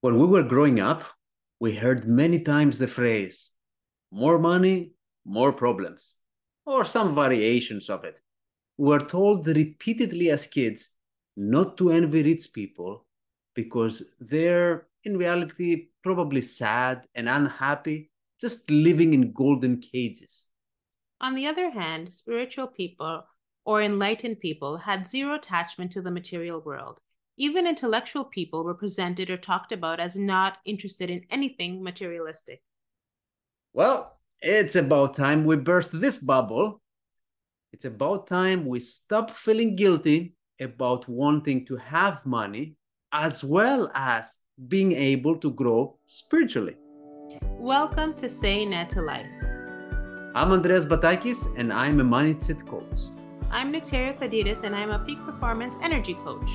When we were growing up, we heard many times the phrase more money, more problems, or some variations of it. We were told repeatedly as kids not to envy rich people because they're in reality probably sad and unhappy, just living in golden cages. On the other hand, spiritual people or enlightened people had zero attachment to the material world. Even intellectual people were presented or talked about as not interested in anything materialistic. Well, it's about time we burst this bubble. It's about time we stop feeling guilty about wanting to have money as well as being able to grow spiritually. Welcome to Say NAI to Life. I'm Andreas Batakis and I'm a money mindset coach. I'm Nectaria Kladitis and I'm a peak performance energy coach.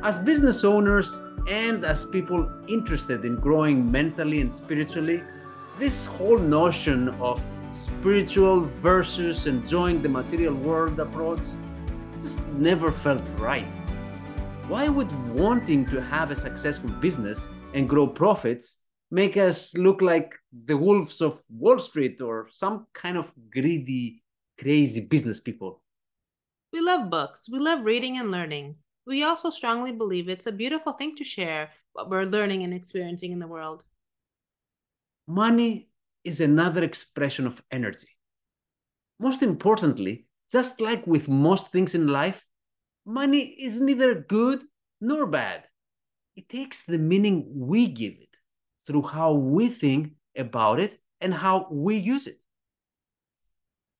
As business owners and as people interested in growing mentally and spiritually, this whole notion of spiritual versus enjoying the material world approach just never felt right. Why would wanting to have a successful business and grow profits make us look like the wolves of Wall Street or some kind of greedy, crazy business people? We love books, we love reading and learning. We also strongly believe it's a beautiful thing to share what we're learning and experiencing in the world. Money is another expression of energy. Most importantly, just like with most things in life, money is neither good nor bad. It takes the meaning we give it through how we think about it and how we use it.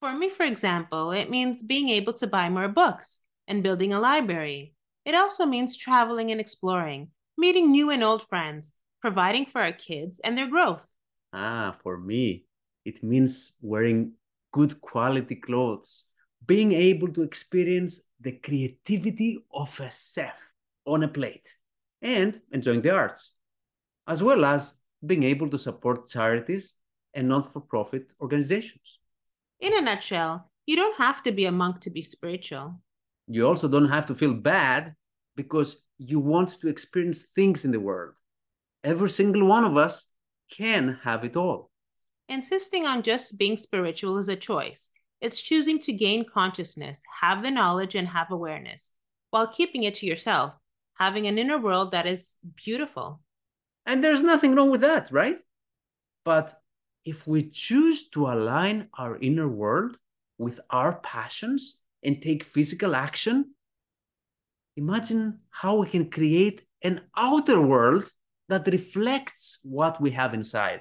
For me, for example, it means being able to buy more books and building a library. It also means traveling and exploring, meeting new and old friends, providing for our kids and their growth. Ah, for me, it means wearing good quality clothes, being able to experience the creativity of a chef on a plate, and enjoying the arts, as well as being able to support charities and non for profit organizations. In a nutshell, you don't have to be a monk to be spiritual. You also don't have to feel bad because you want to experience things in the world. Every single one of us can have it all. Insisting on just being spiritual is a choice. It's choosing to gain consciousness, have the knowledge, and have awareness, while keeping it to yourself, having an inner world that is beautiful. And there's nothing wrong with that, right? But if we choose to align our inner world with our passions and take physical action, imagine how we can create an outer world that reflects what we have inside.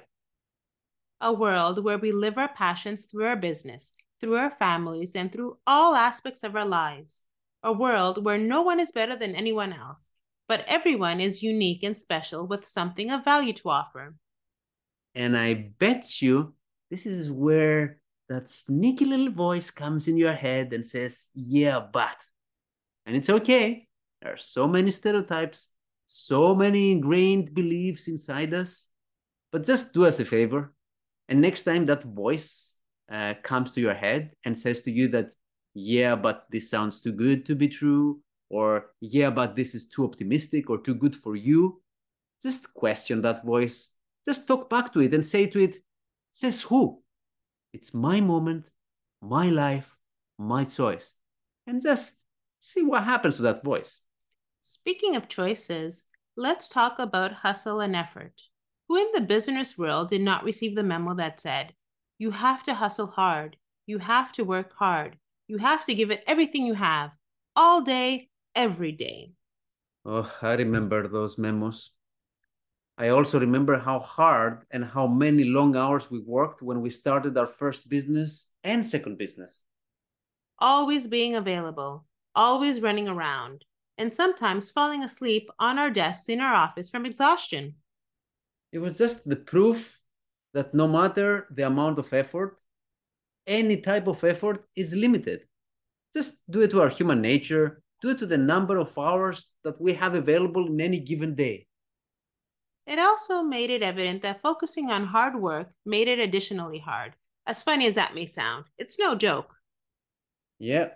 A world where we live our passions through our business, through our families, and through all aspects of our lives. A world where no one is better than anyone else, but everyone is unique and special with something of value to offer. And I bet you this is where that sneaky little voice comes in your head and says, Yeah, but. And it's okay. There are so many stereotypes so many ingrained beliefs inside us. But just do us a favor. And next time that voice uh, comes to your head and says to you that, yeah, but this sounds too good to be true, or yeah, but this is too optimistic or too good for you, just question that voice. Just talk back to it and say to it, says who? It's my moment, my life, my choice. And just see what happens to that voice. Speaking of choices, let's talk about hustle and effort. Who in the business world did not receive the memo that said, you have to hustle hard, you have to work hard, you have to give it everything you have, all day, every day? Oh, I remember those memos. I also remember how hard and how many long hours we worked when we started our first business and second business. Always being available, always running around, and sometimes falling asleep on our desks in our office from exhaustion. It was just the proof that no matter the amount of effort, any type of effort is limited. Just do it to our human nature, do it to the number of hours that we have available in any given day. It also made it evident that focusing on hard work made it additionally hard. As funny as that may sound, it's no joke. Yeah,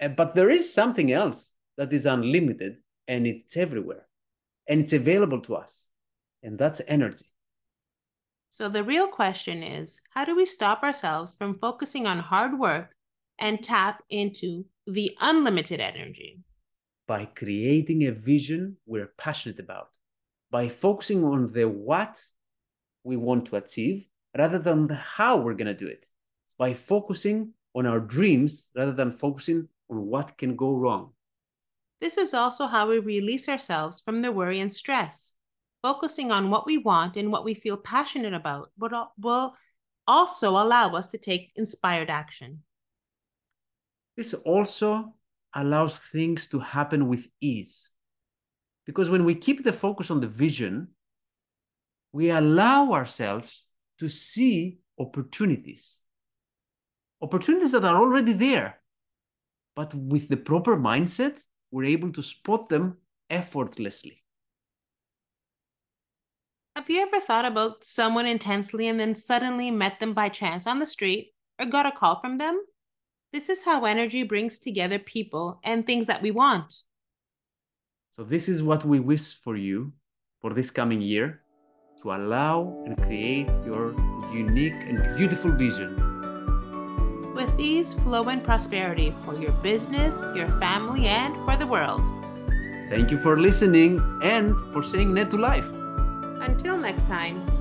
eh, but there is something else that is unlimited and it's everywhere and it's available to us. And that's energy. So the real question is how do we stop ourselves from focusing on hard work and tap into the unlimited energy? By creating a vision we're passionate about, by focusing on the what we want to achieve rather than the how we're going to do it, by focusing on our dreams rather than focusing on what can go wrong. This is also how we release ourselves from the worry and stress. Focusing on what we want and what we feel passionate about will also allow us to take inspired action. This also allows things to happen with ease. Because when we keep the focus on the vision, we allow ourselves to see opportunities. Opportunities that are already there. But with the proper mindset, we're able to spot them effortlessly. Have you ever thought about someone intensely and then suddenly met them by chance on the street or got a call from them? This is how energy brings together people and things that we want. So, this is what we wish for you for this coming year to allow and create your unique and beautiful vision. With ease, flow, and prosperity for your business, your family, and for the world. Thank you for listening and for saying NAI to life. Until next time.